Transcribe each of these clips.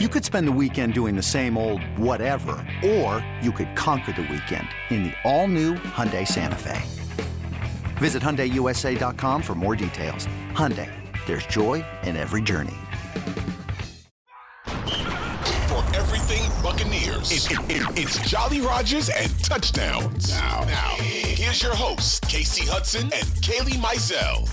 You could spend the weekend doing the same old whatever, or you could conquer the weekend in the all-new Hyundai Santa Fe. Visit HyundaiUSA.com for more details. Hyundai, there's joy in every journey. For everything Buccaneers, it- it- it- it's Jolly Rogers and touchdowns. Now, now, here's your hosts, Kasey Hudson and Kailey Mizelle.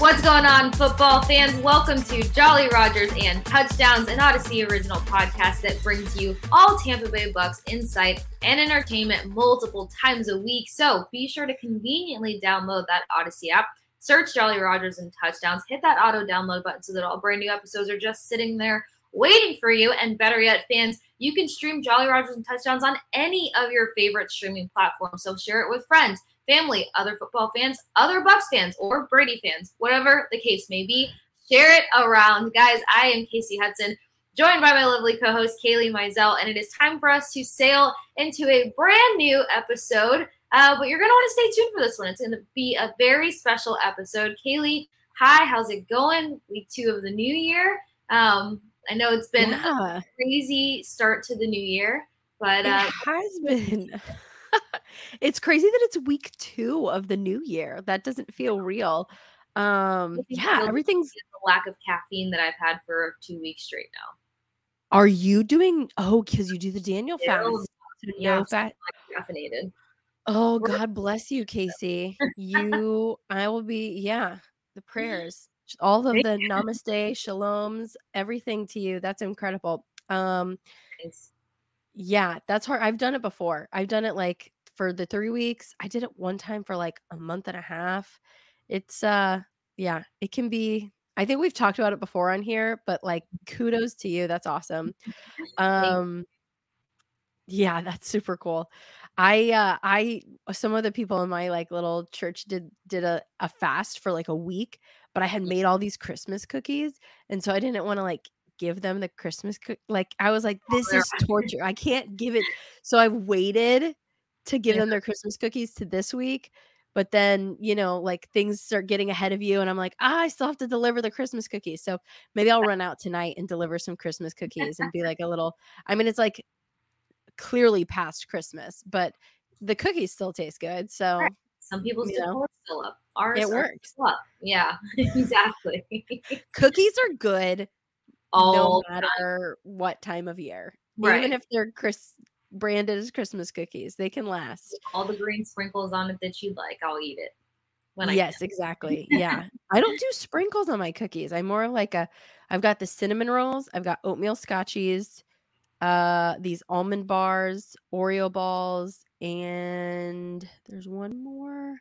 What's going on, football fans? Welcome to Jolly Rogers and Touchdowns, an Audacy original podcast that brings you all Tampa Bay Bucs insight and entertainment multiple times a week. So be sure to conveniently download that Audacy app. Search Jolly Rogers and Touchdowns. Hit that auto download button so that all brand new episodes are just sitting there waiting for you. And better yet, fans, you can stream Jolly Rogers and Touchdowns on any of your favorite streaming platforms. So share it with friends family, other football fans, other Bucs fans, or Brady fans, whatever the case may be. Share it around. Guys, I am Kasey Hudson, joined by my lovely co host, Kailey Mizelle, and it is time for us to sail into a brand new episode. Uh, but you're going to want to stay tuned for this one. It's going to be a very special episode. Kailey, hi, how's it going? Week two of the new year. Um, I know it's been Yeah. a crazy start to the new year, but uh, it has been. it's crazy that it's week two of the new year. That doesn't feel real. Um, yeah, everything's. the lack of caffeine that I've had for two weeks straight now. Are you doing? Oh, because you do the Daniel fast. So yeah, no fat. caffeinated. Oh, God bless you, Kasey. You, I will be. Yeah, the prayers, all of the namaste, shaloms, everything to you. That's incredible. Um, Nice. Yeah, that's hard. I've done it before. I've done it like for the 3 weeks. I did it one time for like a month and a half. It's uh yeah, it can be I think we've talked about it before on here, but like kudos to you. That's awesome. Um yeah, that's super cool. I uh I some of the people in my like little church did did a, a fast for like a week, but I had made all these Christmas cookies, and so I didn't want to like give them the Christmas cook like I was like, this is torture. I can't give it. So I waited to give Yeah. them their Christmas cookies to this week. But then, you know, like things start getting ahead of you, and I'm like, ah, I still have to deliver the Christmas cookies. So maybe I'll run out tonight and deliver some Christmas cookies and be like a little. I mean, it's like clearly past Christmas, but the cookies still taste good. So Right. Some people's decor still up. Ours it works. still up. Yeah, exactly. Cookies are good All no the time. matter what time of year. Right. Even if they're Chris branded as Christmas cookies, they can last. all the green sprinkles on it that you'd like, I'll eat it. When I yes, exactly. Yeah. I don't do sprinkles on my cookies. I'm more like a I've got the cinnamon rolls, I've got oatmeal scotchies, uh these almond bars, Oreo balls, and there's one more.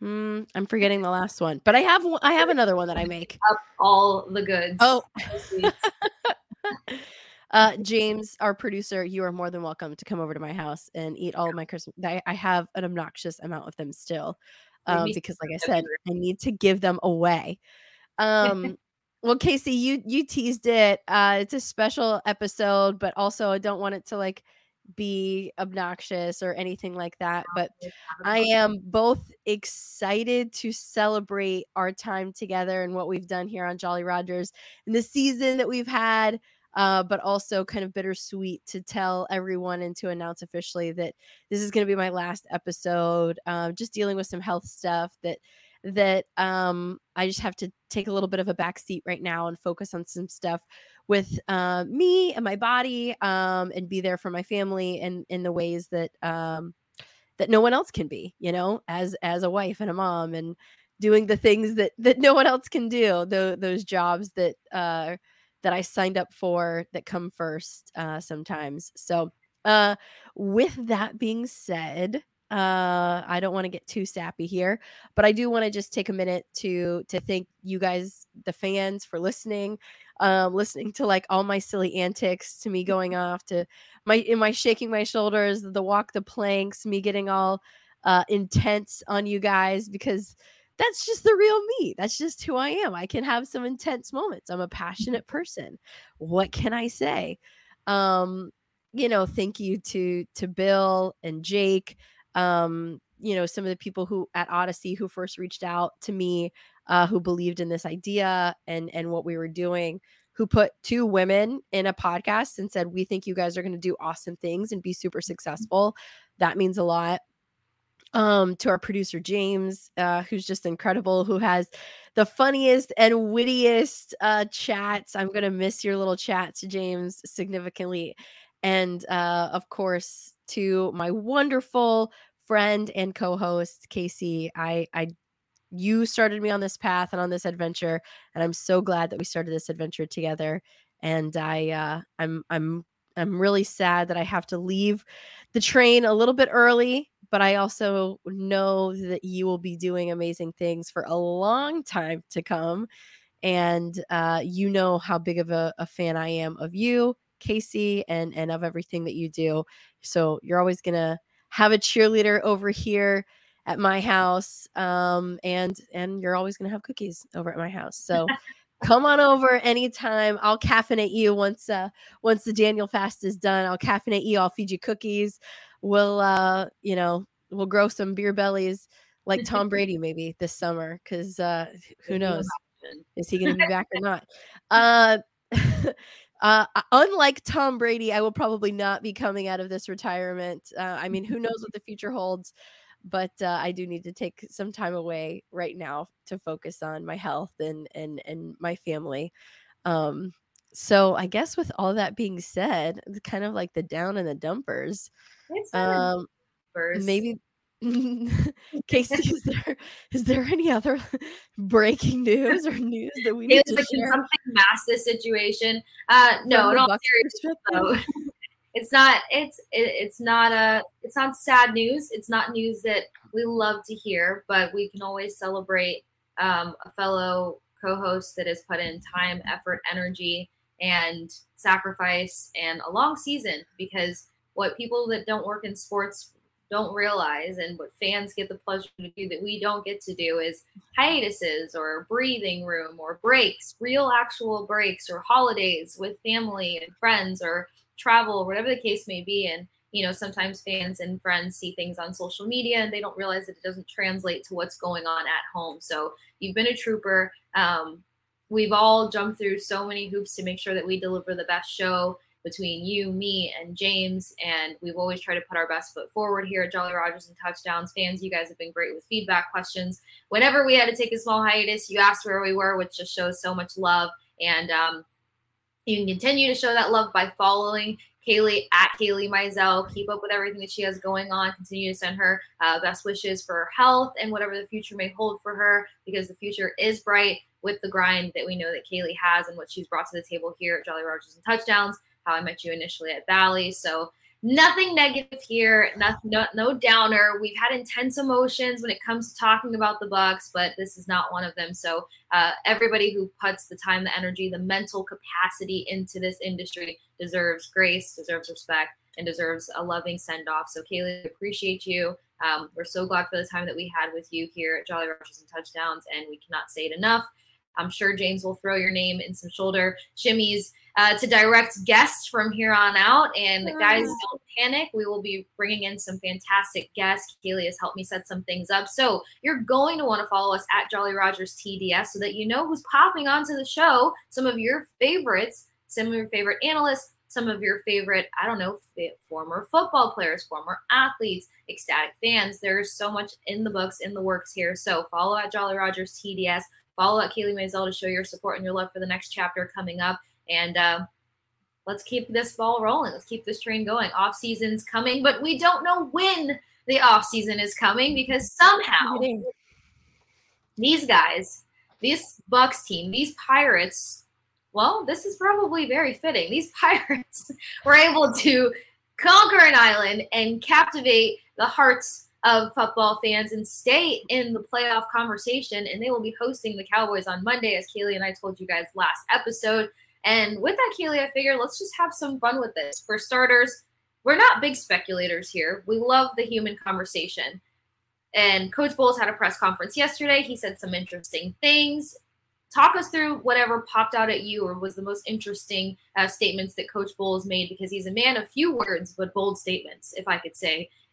Hmm, I'm forgetting the last one, but I have I have another one that I make. up all the goods. Oh. uh, James, our producer, you are more than welcome to come over to my house and eat all of my Christmas. I, I have an obnoxious amount of them still, um, because, like I said, I need to give them away. Um, well, Kasey, you you teased it. Uh, it's a special episode, but also I don't want it to like be obnoxious or anything like that. But I am both excited to celebrate our time together and what we've done here on Jolly Rogers and the season that we've had, uh, but also kind of bittersweet to tell everyone and to announce officially that this is going to be my last episode. Um, just dealing with some health stuff that that um, I just have to take a little bit of a back seat right now and focus on some stuff with uh, me and my body um, and be there for my family and in the ways that um, that no one else can be you know as as a wife and a mom and doing the things that that no one else can do the, those jobs that uh that i signed up for that come first uh sometimes. So uh with that being said uh i don't want to get too sappy here but i do want to just take a minute to to thank you guys the fans for listening um listening to like all my silly antics to me going off to my in my shaking my shoulders the walk the planks me getting all uh intense on you guys because that's just the real me that's just who i am i can have some intense moments i'm a passionate person what can i say um you know thank you to to bill and jake um you know some of the people who at Audacy who first reached out to me, uh, who believed in this idea and and what we were doing. Who put two women in a podcast and said, We think you guys are going to do awesome things and be super successful. That means a lot um to our producer james uh who's just incredible who has the funniest and wittiest uh chats. I'm gonna miss your little chats james significantly. And uh of course to my wonderful friend and co-host kasey i i you started me on this path and on this adventure and i'm so glad that we started this adventure together. And i uh i'm i'm i'm really sad that i have to leave the train a little bit early but I also know that you will be doing amazing things for a long time to come. And uh, you know how big of a, a fan I am of you, Kasey, and and of everything that you do. So you're always gonna have a cheerleader over here at my house, um, and and you're always gonna have cookies over at my house. So. come on over anytime. I'll caffeinate you once uh once the Daniel fast is done. I'll caffeinate you. I'll feed you cookies we'll uh you know we'll grow some beer bellies like Tom Brady maybe this summer because uh who knows? is he going to be back or not? Uh uh unlike Tom Brady I will probably not be coming out of this retirement. Uh, I mean who knows what the future holds but uh, I do need to take some time away right now to focus on my health and and and my family. Um so I guess with all that being said, kind of like the down and the dumpers. Um, maybe Kasey, is there is there any other breaking news or news that we need to like share? Something massive situation. Uh, no, in all seriousness, though, it's not. It's it, it's not a. It's not sad news. It's not news that we love to hear, but we can always celebrate um, a fellow co-host that has put in time, effort, energy, and sacrifice, and a long season because what people that don't work in sports don't realize and what fans get the pleasure to do that we don't get to do is hiatuses or breathing room or breaks, real actual breaks or holidays with family and friends or travel, whatever the case may be. And, you know, sometimes fans and friends see things on social media and they don't realize that it doesn't translate to what's going on at home. So you've been a trooper. Um, we've all jumped through so many hoops to make sure that we deliver the best show between you, me, and James. And we've always tried to put our best foot forward here at Jolly Rogers and Touchdowns. Fans, you guys have been great with feedback questions. Whenever we had to take a small hiatus, you asked where we were, which just shows so much love. And um, you can continue to show that love by following Kailey at Kailey Mizelle. Keep up with everything that she has going on. Continue to send her uh, best wishes for her health and whatever the future may hold for her because the future is bright with the grind that we know that Kailey has and what she's brought to the table here at Jolly Rogers and Touchdowns how I met you initially at Valley. So nothing negative here, no, no, no downer. We've had intense emotions when it comes to talking about the Bucs, but this is not one of them. So uh, everybody who puts the time, the energy, the mental capacity into this industry deserves grace, deserves respect, and deserves a loving send off. So Kailey, appreciate you. Um, we're so glad for the time that we had with you here at Jolly Rogers and Touchdowns, and we cannot say it enough. I'm sure James will throw your name in some shoulder shimmies uh, to direct guests from here on out. And guys, don't panic. We will be bringing in some fantastic guests. Kailey has helped me set some things up. So you're going to want to follow us at Jolly Rogers TDS so that you know who's popping onto the show. Some of your favorites, some of your favorite analysts, some of your favorite, I don't know, former football players, former athletes, ecstatic fans. There's so much in the books, in the works here. So follow at Jolly Rogers TDS. Follow at Kailey Mizelle to show your support and your love for the next chapter coming up. And uh, let's keep this ball rolling. Let's keep this train going. Off season's coming, but we don't know when the off season is coming because somehow these guys, this Bucs team, these Pirates, well, this is probably very fitting. These Pirates were able to conquer an island and captivate the hearts of football fans and stay in the playoff conversation. And they will be hosting the Cowboys on Monday, as Kailey and I told you guys last episode. And with that, Kailey, I figure let's just have some fun with this. For starters, we're not big speculators here. We love the human conversation. And Coach Bowles had a press conference yesterday. He said some interesting things. Talk us through whatever popped out at you or was the most interesting uh, statements that Coach Bowles made because he's a man of few words but bold statements, if I could say.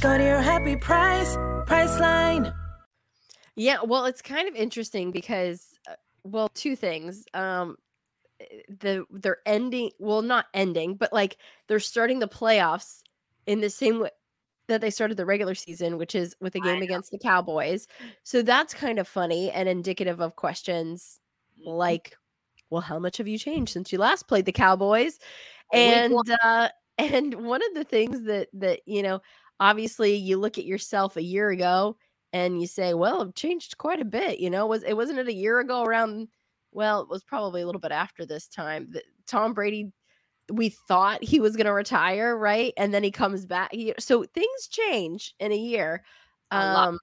Go to your happy price, Priceline. Yeah, well, it's kind of interesting because, uh, well, two things. Um, eh, the they're ending, well, not ending, but like they're starting the playoffs in the same way that they started the regular season, which is with a game against the Cowboys. So that's kind of funny and indicative of questions Mm-hmm. like, well, how much have you changed since you last played the Cowboys? And uh, and one of the things that that you know, obviously, you look at yourself a year ago and you say, well, I've changed quite a bit. You know, was it wasn't it a year ago around? Well, it was probably a little bit after this time that Tom Brady. We thought he was going to retire, right? And then he comes back. He, so things change in a year. A lot. Um,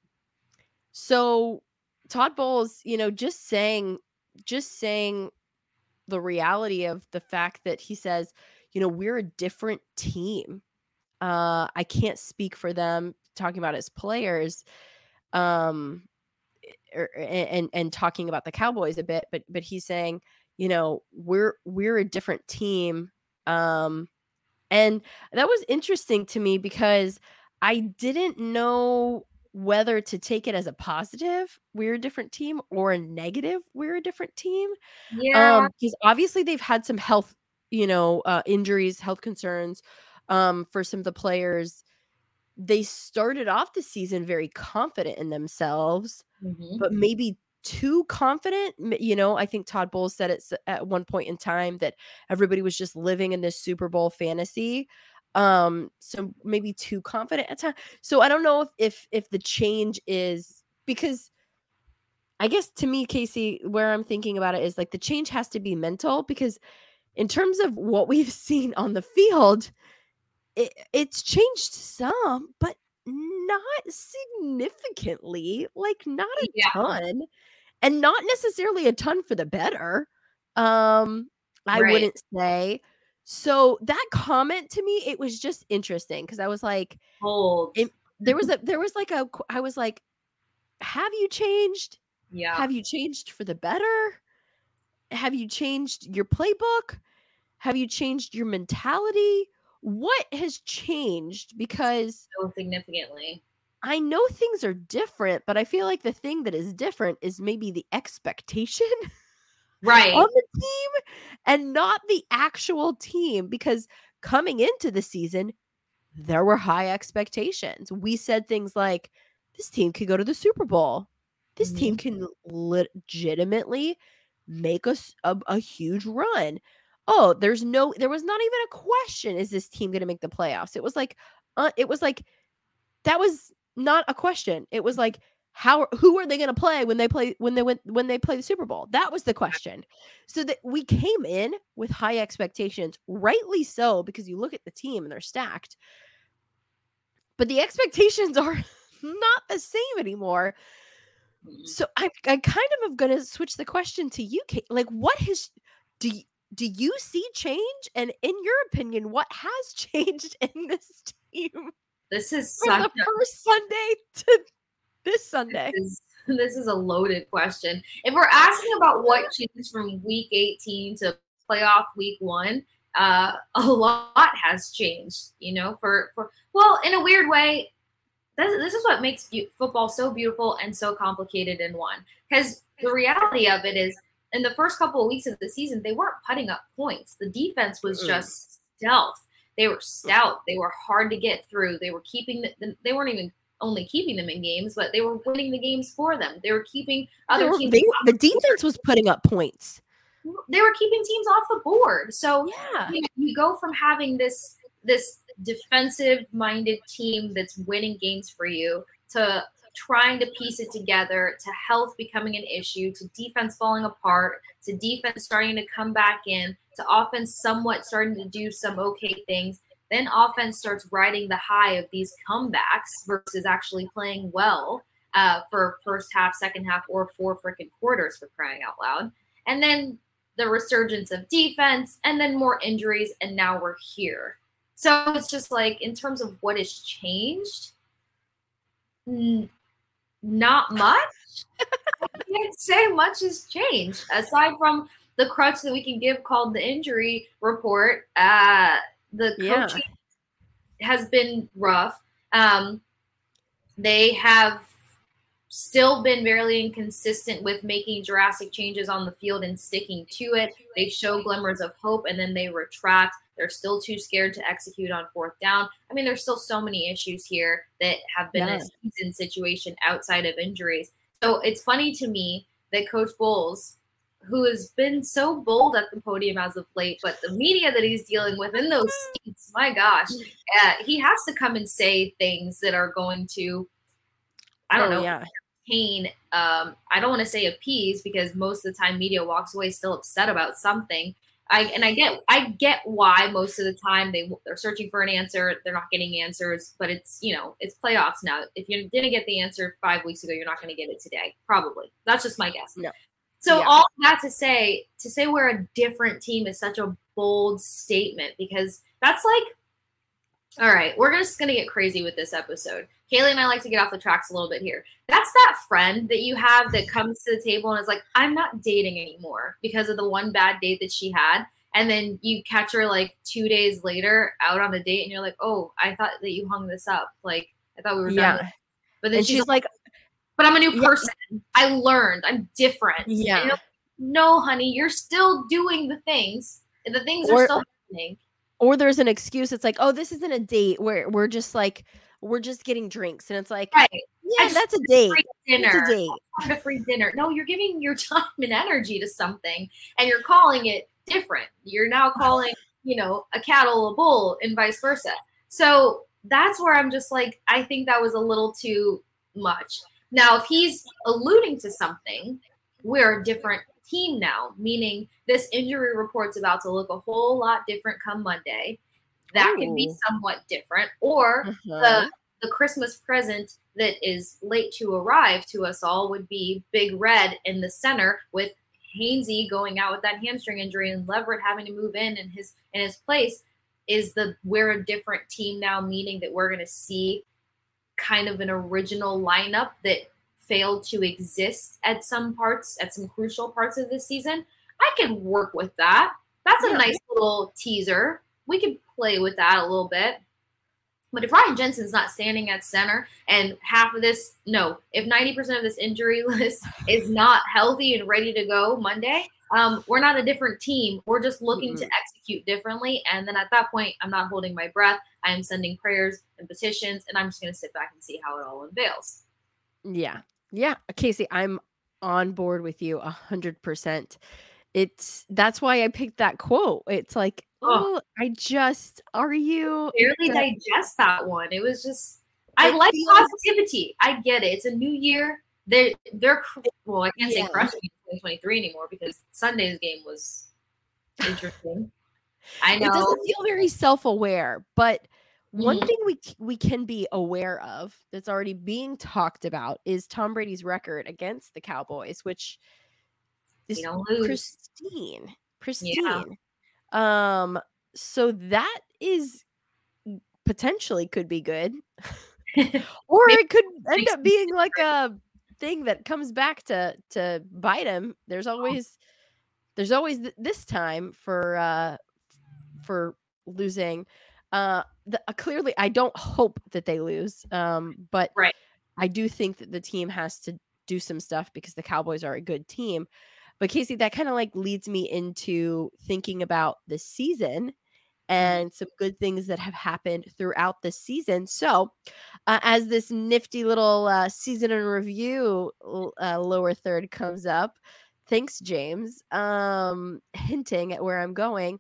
so Todd Bowles, you know, just saying, just saying the reality of the fact that he says, you know, we're a different team. Uh, I can't speak for them talking about as players um er, and and talking about the cowboys a bit but but he's saying you know we're we're a different team um and that was interesting to me because i didn't know whether to take it as a positive we're a different team or a negative we're a different team Yeah. um because obviously they've had some health you know uh injuries health concerns um for some of the players they started off the season very confident in themselves Mhm. but maybe too confident you know i think todd bowles said it at one point in time that everybody was just living in this super bowl fantasy um so maybe too confident at time so i don't know if if if the change is because i guess to me kasey where i'm thinking about it is like the change has to be mental because in terms of what we've seen on the field it, it's changed some but not significantly like not a Yeah. ton and not necessarily a ton for the better um i Right. wouldn't say so that comment to me it was just interesting because i was like it- there was a there was like a I was like have you changed yeah. have you changed for the better have you changed your playbook have you changed your mentality what has changed because so significantly. I know things are different, but I feel like the thing that is different is maybe the expectation Right. on the team and not the actual team because coming into the season, there were high expectations. We said things like, this team could go to the Super Bowl. This team mm-hmm. can legitimately make us a, a huge run. Oh, there's no, there was not even a question. Is this team going to make the playoffs? It was like, uh, it was like, that was not a question. It was like, how who are they going to play when they play when they went when they play the Super Bowl? That was the question. So that we came in with high expectations, rightly so, because you look at the team and they're stacked. But the expectations are not the same anymore. Mhm. So I I kind of am going to switch the question to you, Kate. Like, what has do you, do you see change? And in your opinion, what has changed in this team This is from the a first Sunday to this Sunday? this is, this is a loaded question. If we're asking about what changed from week 18 to playoff week one, uh, a lot has changed. You know, for for well, in a weird way, this, this is what makes beau- football so beautiful and so complicated in one. Because the reality of it is, in the first couple of weeks of the season, they weren't putting up points. The defense was just stealth. They were mm. stout. They were hard to get through. They were keeping the, they weren't even only keeping them in games, but they were winning the games for them. They were keeping other were- teams. they- off the the board. defense was putting up points. They were keeping teams off the board. So Yeah. you, know, you go from having this this defensive minded team that's winning games for you to trying to piece it together to health becoming an issue to defense falling apart to defense starting to come back in to offense somewhat starting to do some okay things then offense starts riding the high of these comebacks versus actually playing well uh, for first half, second half, or four freaking quarters for crying out loud. And then the resurgence of defense, and then more injuries, and now we're here. So it's just like, in terms of what has changed, not much. I can't say much has changed aside from the crutch that we can give called the injury report. Uh, the coaching yeah. has been rough. Um, they have still been very inconsistent with making drastic changes on the field and sticking to it. They show glimmers of hope and then they retract. They're still too scared to execute on fourth down. I mean, there's still so many issues here that have been yeah. a season situation outside of injuries. So it's funny to me that Coach Bowles, who has been so bold at the podium as of late, but the media that he's dealing with in those seats, my gosh, uh, he has to come and say things that are going to, I don't oh, know, yeah. Pain. Um, I don't want to say appease because most of the time media walks away still upset about something. I and I get I get why most of the time they they're searching for an answer, they're not getting answers, but it's you know it's playoffs now. If you didn't get the answer five weeks ago, you're not going to get it today, probably. That's just my guess. No. So yeah. all that to say, to say we're a different team is such a bold statement because that's like, all right, we're just gonna get crazy with this episode. Kailey and I like to get off the tracks a little bit here. That's that friend that you have that comes to the table and is like, I'm not dating anymore because of the one bad date that she had. And then you catch her like two days later out on the date and you're like, oh, I thought that you hung this up. Like, I thought we were yeah. done. But then she's, she's like, but I'm a new person. Yeah. I learned. I'm different. Yeah. no, honey, you're still doing the things. The things or, are still happening. Or there's an excuse. It's like, oh, this isn't a date. Where we're just like we're just getting drinks. And it's like, right. yeah, that's a date. Dinner. It's a date. A free dinner. No, you're giving your time and energy to something and you're calling it different. You're now calling, you know, a cattle a bull and vice versa. So that's where I'm just like, I think that was a little too much. Now, if he's alluding to something, we're a different team now, meaning this injury report's about to look a whole lot different come Monday that Ooh. can be somewhat different or uh-huh. the the christmas present that is late to arrive to us all would be big red in the center with Hainsey going out with that hamstring injury and Leverett having to move in in his in his place is the we're a different team now meaning that we're going to see kind of an original lineup that failed to exist at some parts at some crucial parts of the season i can work with that that's a yeah. nice little teaser we could play with that a little bit. But if Ryan Jensen's not standing at center and half of this, no, if 90% of this injury list is not healthy and ready to go Monday, um, we're not a different team. We're just looking mm-hmm. to execute differently. And then at that point, I'm not holding my breath. I am sending prayers and petitions, and I'm just going to sit back and see how it all unveils. Yeah. Yeah. Kasey, I'm on board with you a hundred percent. It's that's why I picked that quote. It's like Oh, I just are you barely digest that one. It was just I like feels... positivity. I get it. It's a new year. They're they're well, I can't yeah. say crushing 2023 anymore because Sunday's game was interesting. I know it doesn't feel very self-aware, but one mm-hmm. thing we we can be aware of that's already being talked about is Tom Brady's record against the Cowboys, which is pristine. Pristine. Yeah. Um, so that is potentially could be good. or it could end up being like a thing that comes back to to bite him. There's always there's always th- this time for uh for losing. Uh, the, uh clearly I don't hope that they lose. Um, but right. I do think that the team has to do some stuff because the Cowboys are a good team. But Kasey, that kind of like leads me into thinking about the season mm-hmm. and some good things that have happened throughout the season. So, uh, as this nifty little uh, season in review uh, lower third comes up, thanks, James, um, hinting at where I'm going.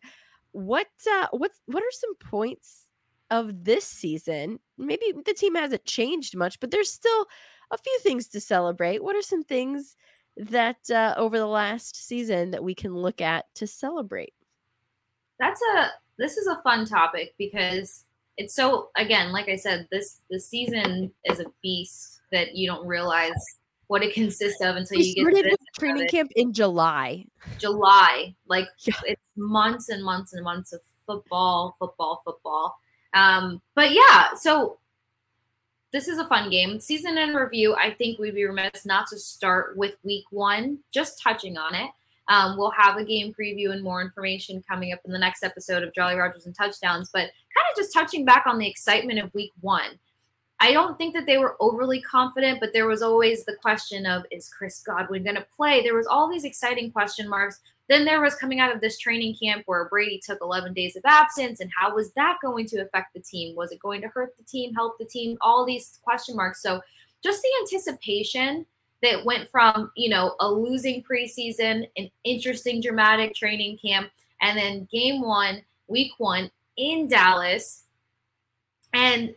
What uh, what what are some points of this season? Maybe the team hasn't changed much, but there's still a few things to celebrate. What are some things that uh, over the last season that we can look at to celebrate? That's a this is a fun topic because it's so again, like I said, this the season is a beast that you don't realize what it consists of until We you get started to with training camp in July. July. Like Yeah. it's months and months and months of football, football, football. Um, but yeah, so this is a fun game. Season in review, I think we'd be remiss not to start with week one, just touching on it. Um, we'll have a game preview and more information coming up in the next episode of Jolly Rogers and Touchdowns, but kind of just touching back on the excitement of week one. I don't think that they were overly confident, but there was always the question of is Chris Godwin going to play? There was all these exciting question marks. Then there was coming out of this training camp where Brady took 11 days of absence, and how was that going to affect the team? Was it going to hurt the team, help the team? All these question marks. So just the anticipation that went from you know a losing preseason, an interesting dramatic training camp, and then game one, week one in Dallas, and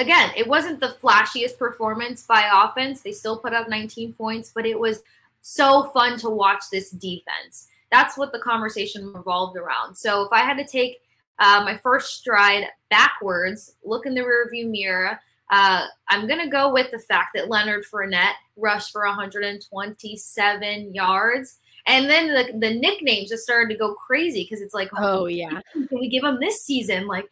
again, it wasn't the flashiest performance by offense. They still put up 19 points, but it was so fun to watch this defense. That's what the conversation revolved around. So if I had to take uh, my first stride backwards, look in the rearview mirror, uh, I'm going to go with the fact that Leonard Fournette rushed for 127 yards. And then the, the nicknames just started to go crazy because it's like, Oh yeah. can we give him this season? Like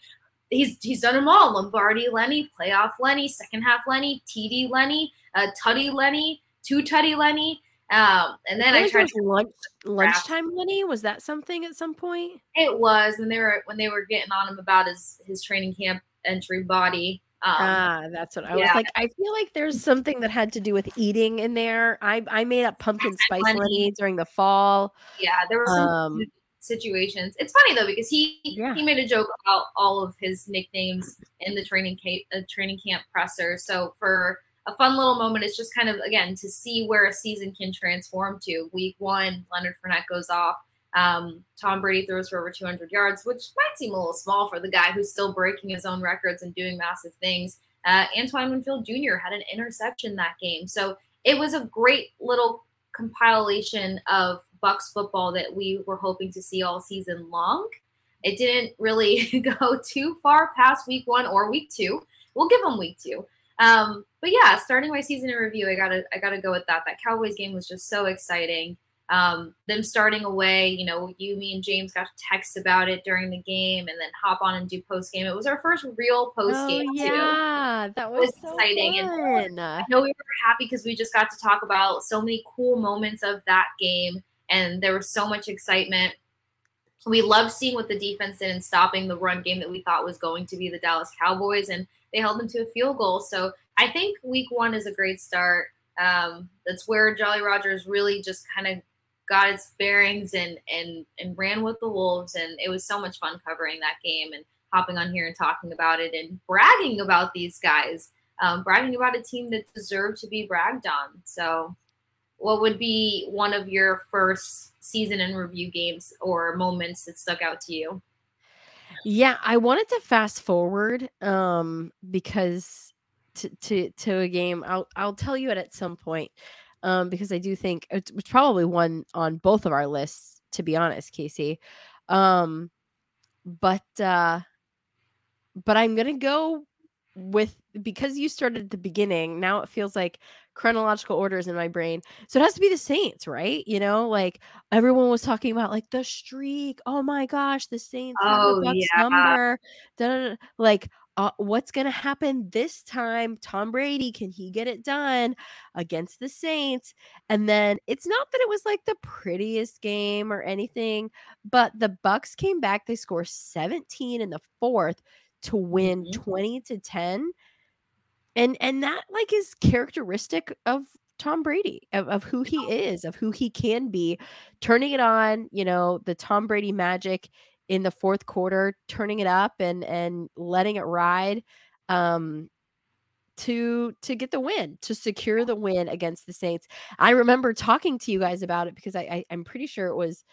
he's he's done them all. Lombardi Lenny, playoff Lenny, second half Lenny, TD Lenny, uh, Tutty Lenny, two Tutty Lenny. Um, and then I I tried was lunch lunchtime Lenny. Was that something at some point? it was when they were when they were getting on him about his his training camp entry body. Um, ah, that's what I was like. I feel like there's something that had to do with eating in there. I I made up pumpkin spice Lenny. lenny during the fall. yeah, there some Um, situations. It's funny though because he Yeah. he made a joke about all of his nicknames in the training camp uh, training camp presser. So for a fun little moment, it's just kind of again to see where a season can transform to. Week one, Leonard Fournette goes off. Um, Tom Brady throws for over 200 yards, which might seem a little small for the guy who's still breaking his own records and doing massive things. Uh, Antoine Winfield Jr. had an interception that game, so it was a great little compilation of Bucs football that we were hoping to see all season long. It didn't really go too far past week one or week two. We'll give them week two. Um, but yeah, starting my season in review, I gotta I gotta go with that. That Cowboys game was just so exciting. Um, them starting away, you know, you, me, and James got text about it during the game, and then hop on and do post game. It was our first real post Oh game too. yeah, that was was so exciting and. I know we were happy because we just got to talk about so many cool moments of that game, and there was so much excitement. We loved seeing what the defense did in stopping the run game that we thought was going to be the Dallas Cowboys, and they held them to a field goal. So I think Week One is a great start. Um, that's where Jolly Rogers really just kind of got its bearings and and and ran with the Wolves, and it was so much fun covering that game and hopping on here and talking about it and bragging about these guys um, bragging about a team that deserved to be bragged on. So, what would be one of your first season in review games or moments that stuck out to you? Yeah, I wanted to fast forward um because to to to a game I'll I'll tell you it at some point um because I do think it's, it's probably one on both of our lists to be honest, Kasey. Um but uh but I'm to go with because you started at the beginning, now it feels like chronological orders in my brain. So it has to be the Saints, right? You know, like everyone was talking about like the streak. Oh my gosh, the Saints Oh, the Bucs yeah. number. Da, da, da. Like, uh, what's gonna happen this time? Tom Brady, can he get it done against the Saints? And then it's not that it was like the prettiest game or anything, but the Bucs came back. They score 17 in the fourth to win Mhm. 20 to 10 and and that like is characteristic of Tom Brady of, of who he is of who he can be turning it on you know the Tom Brady magic in the fourth quarter turning it up and and letting it ride um to to get the win to secure the win against the Saints. I remember talking to you guys about it because I, I I'm pretty sure it was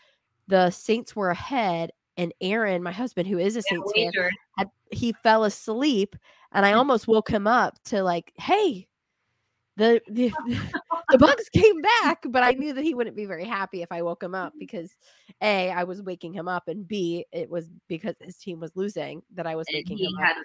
the Saints were ahead and Aaron my husband who is a Yeah, Saints fan had, he fell asleep and I almost woke him up to like, hey, the the, the Bucs came back, but I knew that he wouldn't be very happy if I woke him up because A, I was waking him up, and B, it was because his team was losing that I was And waking he him had up.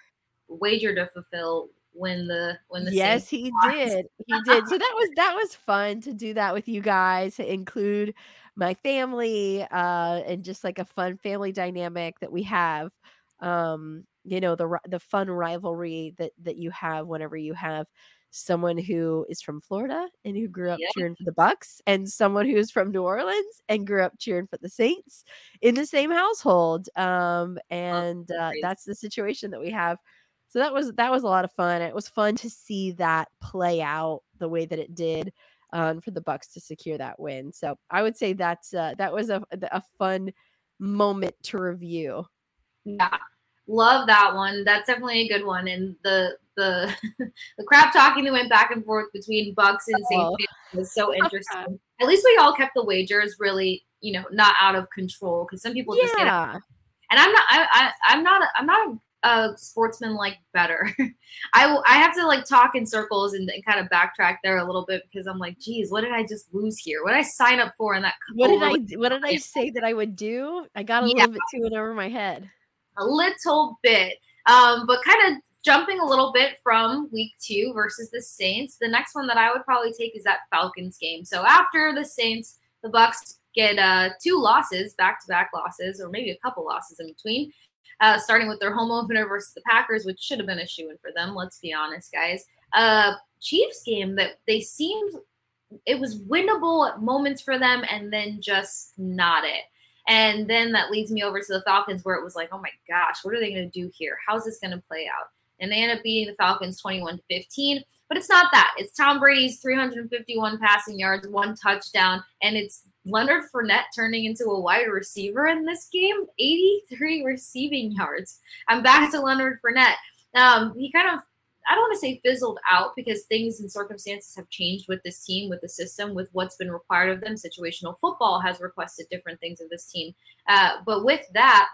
a wager to fulfill when the when the Yes, he did. He did. So that was that was fun to do that with you guys, to include my family, uh, and just like a fun family dynamic that we have. Um, you know, the the fun rivalry that that you have whenever you have someone who is from Florida and who grew up Yeah. cheering for the Bucs and someone who's from New Orleans and grew up cheering for the Saints in the same household. Um, and uh, that's the situation that we have. So that was that was a lot of fun. It was fun to see that play out the way that it did um, for the Bucs to secure that win. So I would say that's uh, that was a a fun moment to review. Yeah, love that one. That's definitely a good one. And the the the crap talking that went back and forth between Bucs and Saints Oh. was so interesting. At least we all kept the wagers really, you know, not out of control because some people just get. Yeah, And I'm not. I, I I'm not. A, I'm not a, a sportsman like better. I I have to like talk in circles and, and kind of backtrack there a little bit because I'm like, geez, what did I just lose here? What did I sign up for in that? what did I? What did I say that I would do? I got a Yeah. little bit too in over my head. A little bit. Um, but kind of jumping a little bit from week two versus the Saints. The next one that I would probably take is that Falcons game. So after the Saints, the Bucs get uh, two losses, back-to-back losses, or maybe a couple losses in between. Uh, starting with their home opener versus the Packers, which should have been a shoe in for them. Let's be honest, guys. Uh, Chiefs game that they seemed it was winnable at moments for them, and then just not it. And then that leads me over to the Falcons, where it was like, oh my gosh, what are they going to do here? How's this going to play out? And they end up beating the Falcons 21 to 15. But it's not that. It's Tom Brady's 351 passing yards, one touchdown, and it's Leonard Fournette turning into a wide receiver in this game. 83 receiving yards. I'm back to Leonard Fournette. Um, he kind of I don't want to say fizzled out because things and circumstances have changed with this team, with the system, with what's been required of them. Situational football has requested different things of this team. Uh, but with that,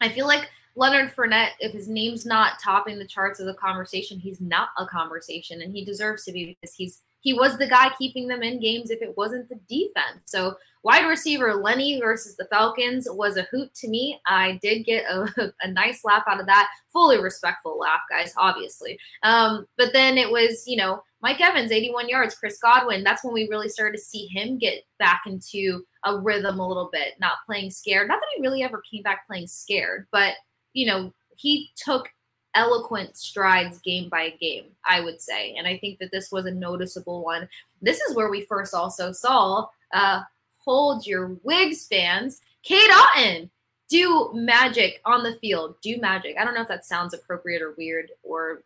I feel like Leonard Fournette, if his name's not topping the charts of the conversation, he's not a conversation, and he deserves to be because he's he was the guy keeping them in games if it wasn't the defense. So wide receiver Lenny versus the Falcons was a hoot to me. I did get a, a nice laugh out of that. Fully respectful laugh, guys, obviously. Um, but then it was, you know, Mike Evans, 81 yards, Chris Godwin. That's when we really started to see him get back into a rhythm a little bit, not playing scared. Not that he really ever came back playing scared, but, you know, he took eloquent strides game by game, I would say. And I think that this was a noticeable one. This is where we first also saw uh, hold your wigs fans, Cade Otton do magic on the field. Do magic. I don't know if that sounds appropriate or weird or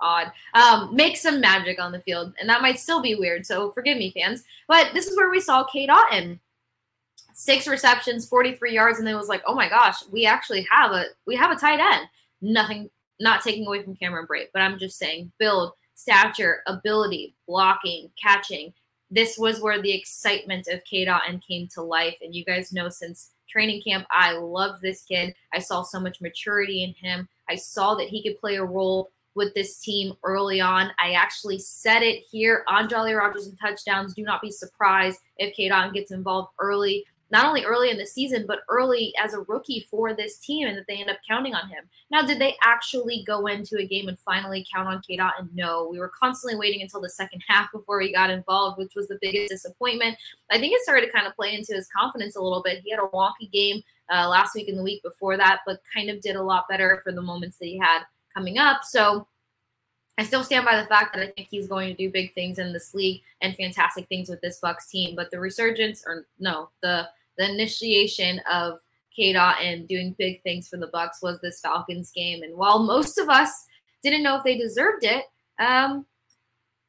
odd. Um, make some magic on the field, and that might still be weird. So forgive me, fans. But this is where we saw Cade Otton. Six receptions, 43 yards, and then it was like, oh my gosh, we actually have a we have a tight end. Nothing, not taking away from Cameron Brate, but I'm just saying build, stature, ability, blocking, catching. This was where the excitement of Cade Otton came to life. And you guys know since training camp, I love this kid. I saw so much maturity in him. I saw that he could play a role with this team early on. I actually said it here on Jolly Rogers and touchdowns. Do not be surprised if Otton gets involved early, not only early in the season, but early as a rookie for this team, and that they end up counting on him. Now, did they actually go into a game and finally count on Cade Otton? No. We were constantly waiting until the second half before we got involved, which was the biggest disappointment. I think it started to kind of play into his confidence a little bit. He had a wonky game uh, last week and the week before that, but kind of did a lot better for the moments that he had coming up. So I still stand by the fact that I think he's going to do big things in this league and fantastic things with this Bucs team. But the resurgence, or no, the the initiation of Cade Otton doing big things for the Bucs was this Falcons game. And while most of us didn't know if they deserved it, um,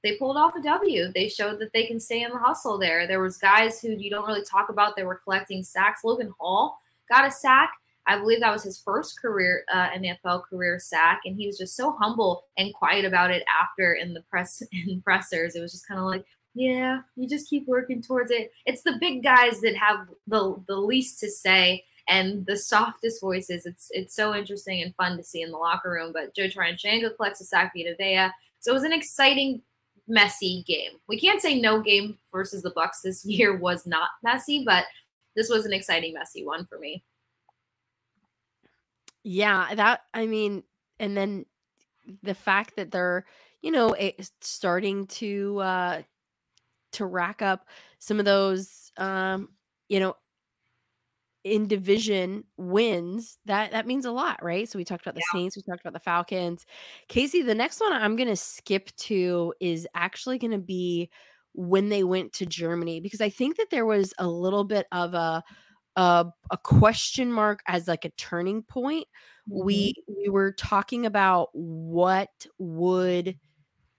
they pulled off a W. They showed that they can stay in the hustle there. There was guys who you don't really talk about. They were collecting sacks. Logan Hall got a sack. I believe that was his first career uh, NFL career sack, and he was just so humble and quiet about it after in the press in pressers. It was just kind of like, yeah, you just keep working towards it. It's the big guys that have the the least to say and the softest voices. It's it's so interesting and fun to see in the locker room. But Joe Tryon-Shoyinka collects a sack via Vea. So it was an exciting messy game. We can't say no game versus the Bucs this year was not messy, but this was an exciting messy one for me. Yeah, that I mean, and then the fact that they're, you know, starting to uh to rack up some of those um, you know, in division wins, that that means a lot, right? So we talked about the yeah. Saints, we talked about the Falcons. Kasey, the next one I'm going to skip to is actually going to be when they went to Germany because I think that there was a little bit of a a, a question mark as like a turning point. Mm-hmm. We we were talking about what would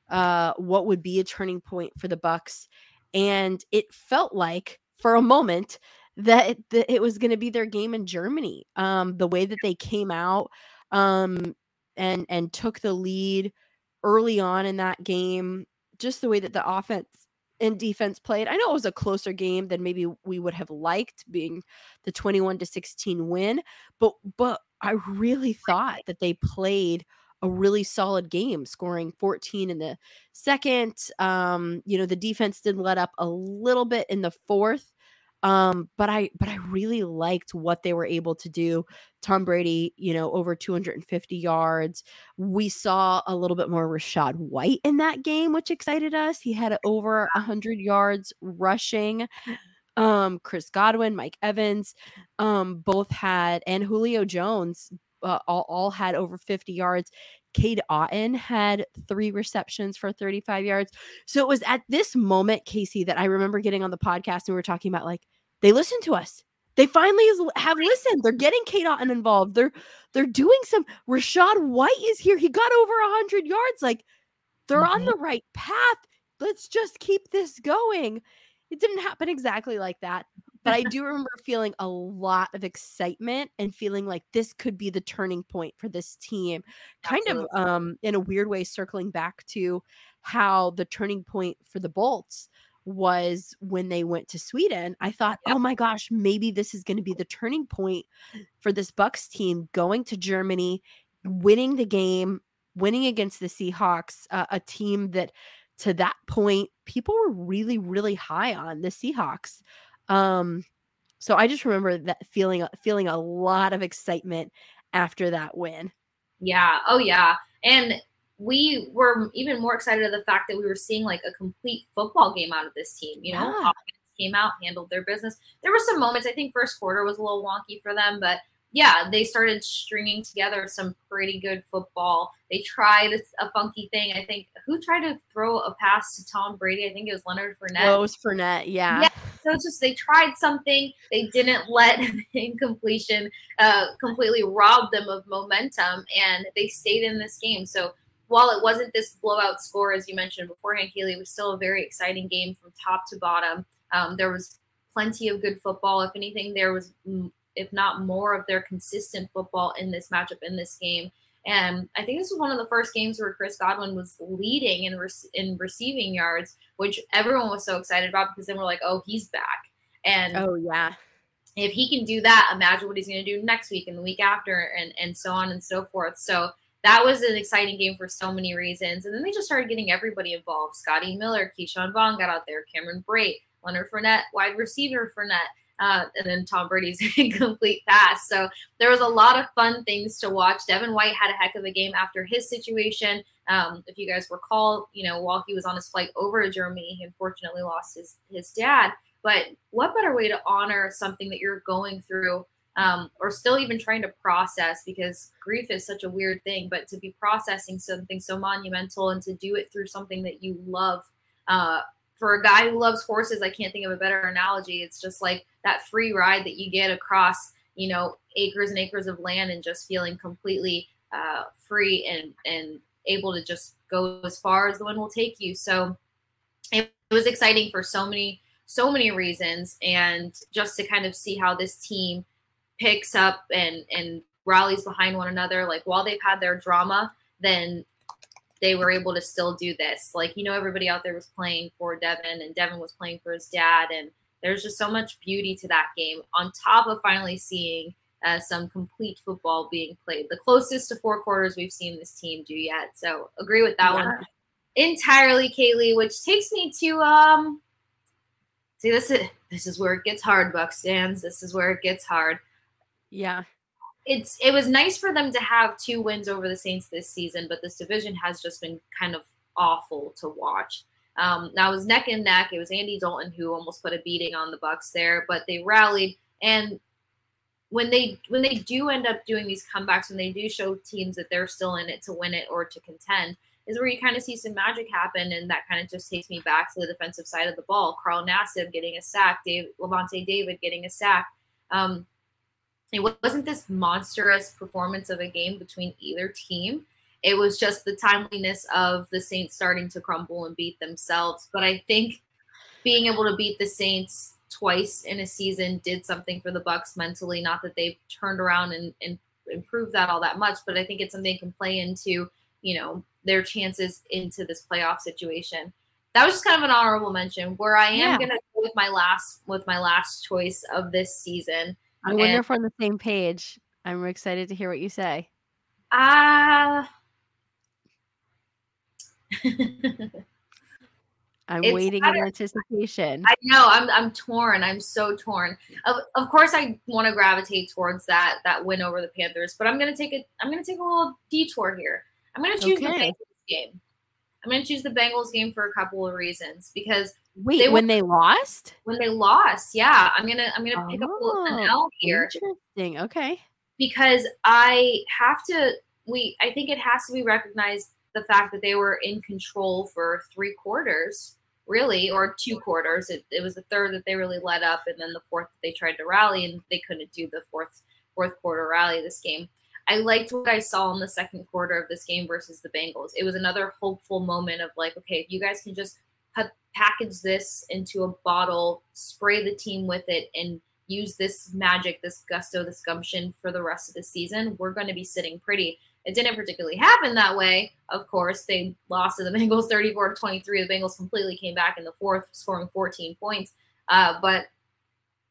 uh what would be a turning point for the Bucs and it felt like for a moment that it, that it was going to be their game in Germany. Um, the way that they came out um, and and took the lead early on in that game, just the way that the offense and defense played. I know it was a closer game than maybe we would have liked, being the twenty-one to sixteen win, but but I really thought that they played a really solid game, scoring 14 in the second. Um, you know, the defense did let up a little bit in the fourth, um, but I but I really liked what they were able to do. Tom Brady, you know, over 250 yards. We saw a little bit more Rachaad White in that game, which excited us. He had over 100 yards rushing. Um, Chris Godwin, Mike Evans, um, both had, and Julio Jones uh, all, all had over 50 yards. Cade Otton had three receptions for 35 yards. So it was at this moment, Kasey, that I remember getting on the podcast and we were talking about like, they listened to us. They finally have listened. They're getting Cade Otton involved. They're they're doing some. Rachaad White is here. He got over hundred yards. Like they're mm-hmm. on the right path. Let's just keep this going. It didn't happen exactly like that. But I do remember feeling a lot of excitement and feeling like this could be the turning point for this team. Kind Absolutely. of um in a weird way circling back to how the turning point for the Bolts was when they went to Sweden. I thought, "Oh my gosh, maybe this is going to be the turning point for this Bucs team going to Germany, winning the game, winning against the Seahawks, uh, a team that to that point people were really really high on the Seahawks. Um, so I just remember that feeling feeling a lot of excitement after that win. Yeah. Oh yeah. And we were even more excited of the fact that we were seeing like a complete football game out of this team. You know, yeah. came out, handled their business. There were some moments. I think first quarter was a little wonky for them, but yeah, they started stringing together some pretty good football. They tried a funky thing. I think who tried to throw a pass to Tom Brady? I think it was Leonard Fournette. Oh, it was Fournette, yeah. Yeah. Just they tried something. They didn't let incompletion uh, completely rob them of momentum, and they stayed in this game. So while it wasn't this blowout score as you mentioned beforehand, Kailey, it was still a very exciting game from top to bottom. Um, there was plenty of good football. If anything, there was if not more, of their consistent football in this matchup in this game. And I think this was one of the first games where Chris Godwin was leading in re- in receiving yards, which everyone was so excited about because then we're like, oh, he's back. And oh yeah, if he can do that, imagine what he's going to do next week and the week after, and and so on and so forth. So that was an exciting game for so many reasons. And then they just started getting everybody involved. Scotty Miller, Ke'Shawn Vaughn got out there, Cameron Brate, Leonard Fournette, wide receiver Fournette uh, and then Tom Brady's incomplete pass. So there was a lot of fun things to watch. Devin White had a heck of a game after his situation. Um, if you guys recall, you know, while he was on his flight over to Germany, he unfortunately lost his his dad. But what better way to honor something that you're going through um, or still even trying to process because grief is such a weird thing, but to be processing something so monumental and to do it through something that you love uh, for a guy who loves horses, I can't think of a better analogy. It's just like that free ride that you get across, you know, acres and acres of land and just feeling completely uh, free and and able to just go as far as the wind will take you. So it was exciting for so many so many reasons, and just to kind of see how this team picks up and and rallies behind one another. Like while they've had their drama, then they were able to still do this. Like, you know, everybody out there was playing for Devin and Devin was playing for his dad. And there's just so much beauty to that game on top of finally seeing uh, some complete football being played. The closest to four quarters we've seen this team do yet. So agree with that yeah. one. entirely, Kailey, which takes me to um. See, this is this is where it gets hard, Buck stands. This is where it gets hard. Yeah. It's it was nice for them to have two wins over the Saints this season, but this division has just been kind of awful to watch. Um, now it was neck and neck. It was Andy Dalton who almost put a beating on the Bucs there, but they rallied. And when they when they do end up doing these comebacks, when they do show teams that they're still in it to win it or to contend, is where you kind of see some magic happen, and that kind of just takes me back to the defensive side of the ball. Carl Nassib getting a sack, Dave Lavonte David getting a sack. Um, it wasn't this monstrous performance of a game between either team. It was just the timeliness of the Saints starting to crumble and beat themselves. But I think being able to beat the Saints twice in a season did something for the Bucs mentally. Not that they've turned around and, and improved that all that much, but I think it's something they can play into, you know, their chances into this playoff situation. That was just kind of an honorable mention. Where I am Yeah. gonna go with my last with my last choice of this season. I wonder And- if we're on the same page. I'm excited to hear what you say. Ah. I'm It's waiting in anticipation. I know I'm I'm torn. I'm so torn. Of, of course, I want to gravitate towards that that win over the Panthers, but I'm gonna take a I'm gonna take a little detour here. I'm gonna choose the Okay. Bengals game. I'm gonna choose the Bengals game for a couple of reasons because Wait, they when they lost? when they lost, yeah, I'm gonna I'm gonna pick up a little an Oh, L here Interesting. Okay. because I have to. We I think it has to be recognized the fact that they were in control for three quarters, really, or two quarters. It, it was the third that they really let up, and then the fourth that they tried to rally, and they couldn't do the fourth fourth quarter rally this game. I liked what I saw in the second quarter of this game versus the Bengals. It was another hopeful moment of like, okay, if you guys can just package this into a bottle, spray the team with it, and use this magic, this gusto, this gumption for the rest of the season, we're going to be sitting pretty. It didn't particularly happen that way. Of course, they lost to the Bengals 34 to 23. The Bengals completely came back in the fourth, scoring 14 points. Uh, but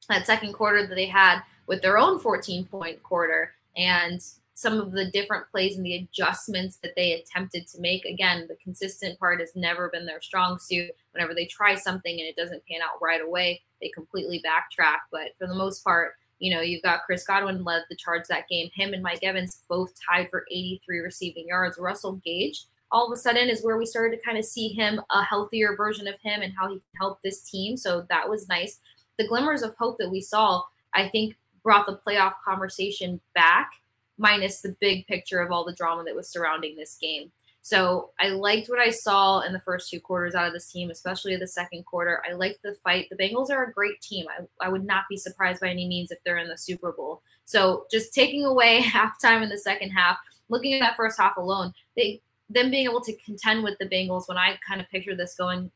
that second quarter that they had with their own 14 point quarter and some of the different plays and the adjustments that they attempted to make. Again, the consistent part has never been their strong suit. Whenever they try something and it doesn't pan out right away, they completely backtrack. But for the most part, you know, you've got Chris Godwin led the charge that game. Him and Mike Evans both tied for 83 receiving yards. Russell Gage, all of a sudden, is where we started to kind of see him a healthier version of him and how he can help this team. So that was nice. The glimmers of hope that we saw, I think, brought the playoff conversation back, minus the big picture of all the drama that was surrounding this game. So I liked what I saw in the first two quarters out of this team, especially the second quarter. I liked the fight. The Bengals are a great team. I, I would not be surprised by any means if they're in the Super Bowl. So just taking away halftime in the second half, looking at that first half alone, they them being able to contend with the Bengals when I kind of picture this going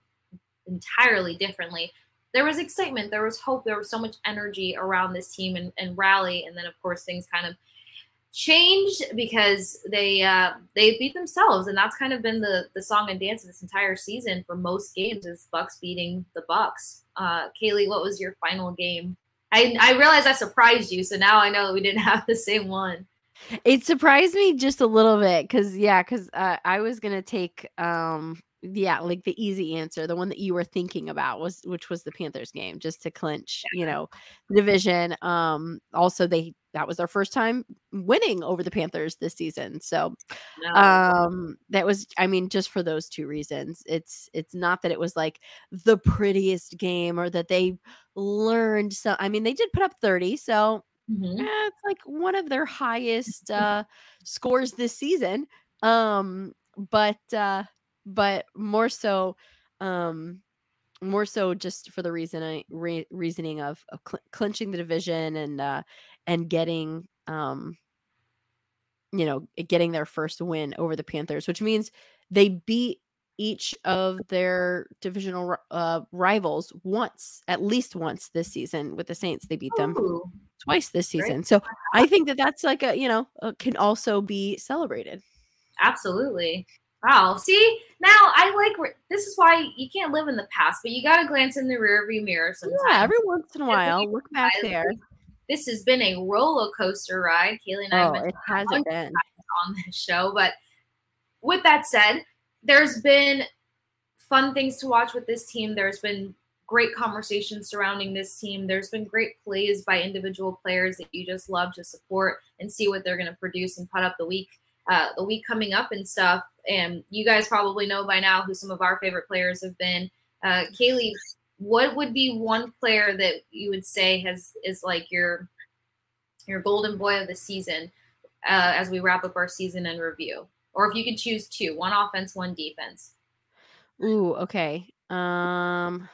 entirely differently. There was excitement, there was hope, there was so much energy around this team and, and rally. And then of course things kind of changed because they uh, they beat themselves, and that's kind of been the the song and dance of this entire season for most games is Bucs beating the Bucs. Uh, Kailey, what was your final game? I I realized I surprised you, so now I know that we didn't have the same one. It surprised me just a little bit because yeah, because uh, I was gonna take um yeah like the easy answer, the one that you were thinking about was which was the Panthers game, just to clinch you know division. Um, also they that was their first time winning over the Panthers this season, so um that was i mean just for those two reasons it's it's not that it was like the prettiest game or that they learned so i mean they did put up 30 so Mhm. eh, it's like one of their highest uh scores this season um but uh but more so um more so just for the reason i re- reasoning of, of cl- clinching the division and uh and getting um you know, getting their first win over the Panthers, which means they beat each of their divisional uh, rivals once, at least once this season with the Saints. They beat them Ooh, twice this great. season. So I think that that's like a, you know, uh, can also be celebrated. absolutely. Wow. See, now I like this is why you can't live in the past, but you got to glance in the rearview mirror sometimes. Yeah, every once in a while, look back there. This has been a roller coaster ride. Kailey and I oh, have Oh, been it hasn't been. on this show. But with that said, there's been fun things to watch with this team. There's been great conversations surrounding this team. There's been great plays by individual players that you just love to support and see what they're going to produce and put up the week uh, the week coming up and stuff. And you guys probably know by now who some of our favorite players have been. Uh, Kailey, what would be one player that you would say has is like your your golden boy of the season uh, as we wrap up our season and review? Or if you could choose two, one offense, one defense. Ooh, okay. Um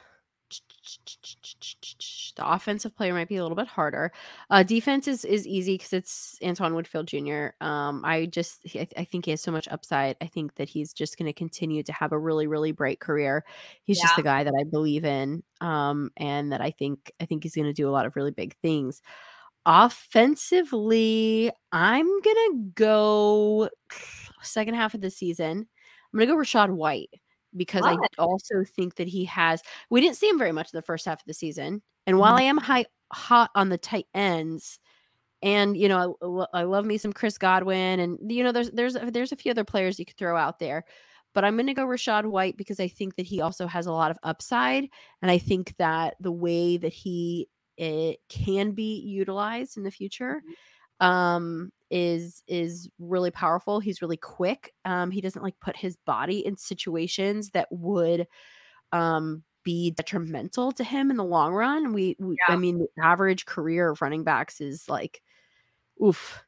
the offensive player might be a little bit harder. Uh, defense is is easy because it's Antoine Winfield Jr. Um, I just I, I, think he has so much upside. I think that he's just going to continue to have a really really bright career. He's yeah. just the guy that I believe in, um, and that I think I think he's going to do a lot of really big things. Offensively, I'm gonna go second half of the season. I'm gonna go Rachaad White because I also think that he has. We didn't see him very much in the first half of the season, and while mm-hmm. I am high hot on the tight ends, and you know I, I, love me some Chris Godwin, and you know there's there's there's a few other players you could throw out there, but I'm going to go Rachaad White because I think that he also has a lot of upside, and I think that the way that he it eh, can be utilized in the future. Mm-hmm um is is really powerful he's really quick um he doesn't like put his body in situations that would um be detrimental to him in the long run we, we yeah. i mean average career of running backs is like oof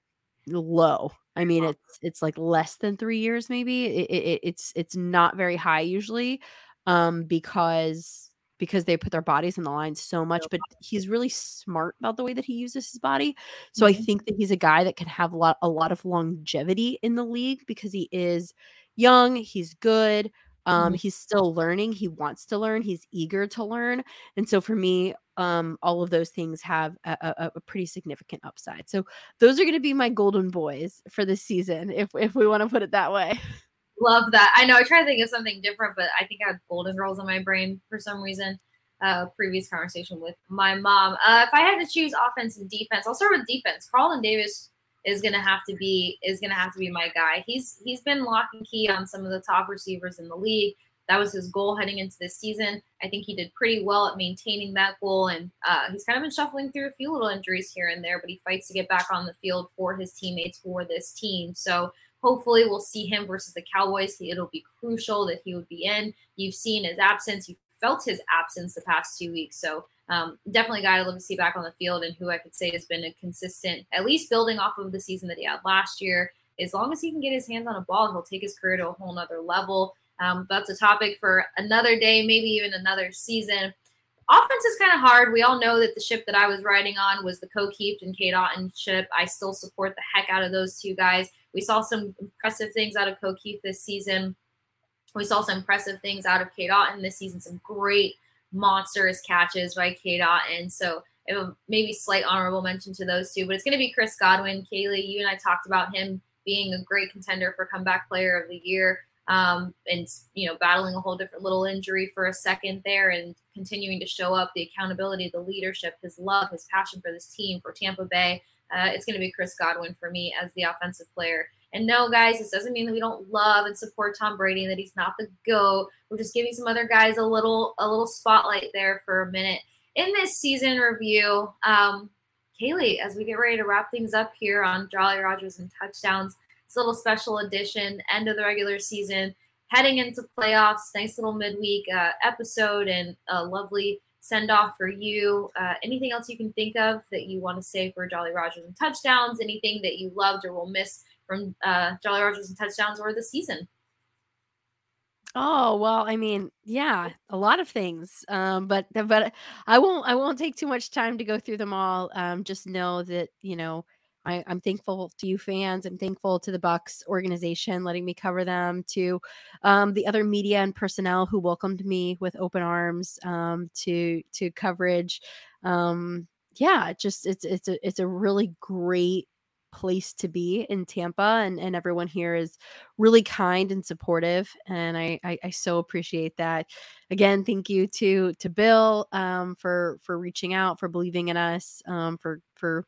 low i mean it's it's like less than three years maybe it, it, it's it's not very high usually um because because they put their bodies in the line so much but he's really smart about the way that he uses his body so mm-hmm. i think that he's a guy that can have a lot a lot of longevity in the league because he is young he's good um mm-hmm. he's still learning he wants to learn he's eager to learn and so for me um all of those things have a, a, a pretty significant upside so those are going to be my golden boys for this season if if we want to put it that way Love that. I know I try to think of something different, but I think I had Golden Girls in my brain for some reason. Uh, previous conversation with my mom. Uh, if I had to choose offense and defense, I'll start with defense. Carlton Davis is gonna have to be is gonna have to be my guy. He's he's been lock and key on some of the top receivers in the league. That was his goal heading into this season. I think he did pretty well at maintaining that goal, and uh, he's kind of been shuffling through a few little injuries here and there, but he fights to get back on the field for his teammates for this team. So Hopefully, we'll see him versus the Cowboys. It'll be crucial that he would be in. You've seen his absence. You've felt his absence the past two weeks. So um, definitely a guy I'd love to see back on the field and who I could say has been a consistent, at least building off of the season that he had last year. As long as he can get his hands on a ball, he'll take his career to a whole nother level. Um, that's a topic for another day, maybe even another season. Offense is kind of hard. We all know that the ship that I was riding on was the Kieft and Cade Otton ship. I still support the heck out of those two guys. We saw some impressive things out of Ko Kieft this season. We saw some impressive things out of Cade Otton this season. Some great monstrous catches by Cade Otton. So maybe slight honorable mention to those two, but it's going to be Chris Godwin. Kailey, you and I talked about him being a great contender for comeback player of the year. Um, and you know, battling a whole different little injury for a second there, and continuing to show up the accountability, the leadership, his love, his passion for this team, for Tampa Bay uh, it's going to be Chris Godwin for me as the offensive player. And no, guys, this doesn't mean that we don't love and support Tom Brady and that he's not the GOAT. We're just giving some other guys a little a little spotlight there for a minute. In this season review, um, Kailey, as we get ready to wrap things up here on Jolly Rogers and touchdowns, a little special edition, end of the regular season, heading into playoffs. Nice little midweek uh, episode and a lovely send off for you? Uh, anything else you can think of that you want to say for Jolly Rogers and touchdowns? Anything that you loved or will miss from uh, Jolly Rogers and touchdowns or the season? Oh well, I mean, yeah, a lot of things. Um, but but I won't I won't take too much time to go through them all. Um, just know that you know I, am thankful to you fans. I'm thankful to the Bucs organization letting me cover them, to um, the other media and personnel who welcomed me with open arms um, to to coverage. Um, yeah, just it's it's a it's a really great place to be in Tampa and, and everyone here is really kind and supportive and I, I, I so appreciate that again thank you to to Bill um, for for reaching out for believing in us um, for for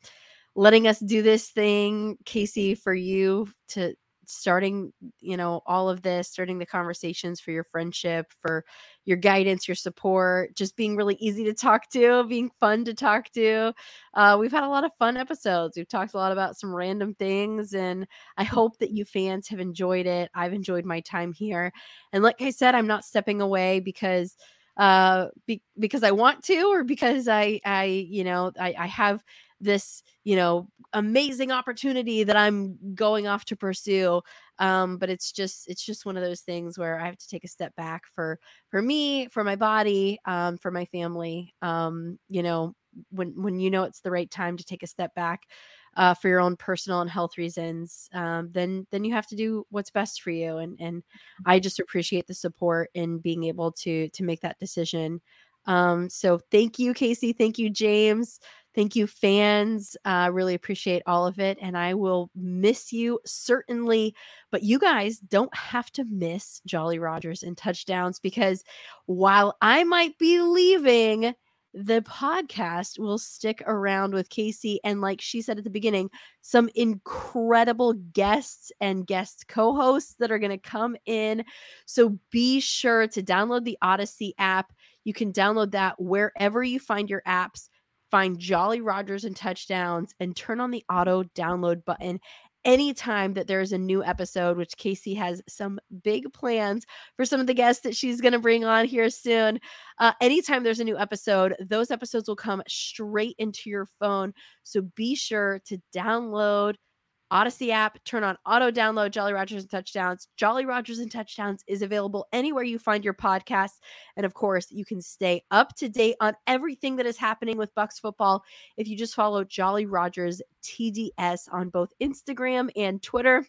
letting us do this thing, Kasey, for you to starting, you know, all of this, starting the conversations for your friendship, for your guidance, your support, just being really easy to talk to, being fun to talk to. Uh, we've had a lot of fun episodes. We've talked a lot about some random things, and I hope that you fans have enjoyed it. I've enjoyed my time here. And like I said, I'm not stepping away because uh be, because I want to or because I I you know I I have this you know amazing opportunity that I'm going off to pursue um but it's just it's just one of those things where I have to take a step back for for me for my body um for my family um you know when when you know it's the right time to take a step back uh, for your own personal and health reasons, um, then then you have to do what's best for you. And and I just appreciate the support in being able to to make that decision. Um, so thank you, Kasey. Thank you, James. Thank you, fans. Uh, really appreciate all of it. And I will miss you certainly. But you guys don't have to miss Jolly Rogers and touchdowns because while I might be leaving, the podcast will stick around with Kasey. And like she said at the beginning, some incredible guests and guest co hosts that are going to come in. So be sure to download the Audacy app. You can download that wherever you find your apps. Find Jolly Rogers and touchdowns and turn on the auto download button anytime that there's a new episode, which Kasey has some big plans for some of the guests that she's going to bring on here soon. Uh, anytime there's a new episode, those episodes will come straight into your phone. So be sure to download Audacy app, turn on auto download Jolly Rogers and Touchdowns. Jolly Rogers and Touchdowns is available anywhere you find your podcasts. And of course, you can stay up to date on everything that is happening with Bucs football if you just follow Jolly Rogers TDS on both Instagram and Twitter.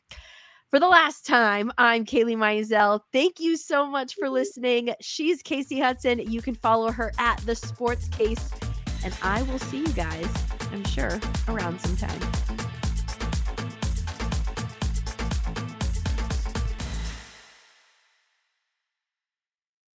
For the last time, I'm Kailey Mizelle. Thank you so much for listening. She's Kasey Hudson. You can follow her at the Sports Case. And I will see you guys, I'm sure, around sometime.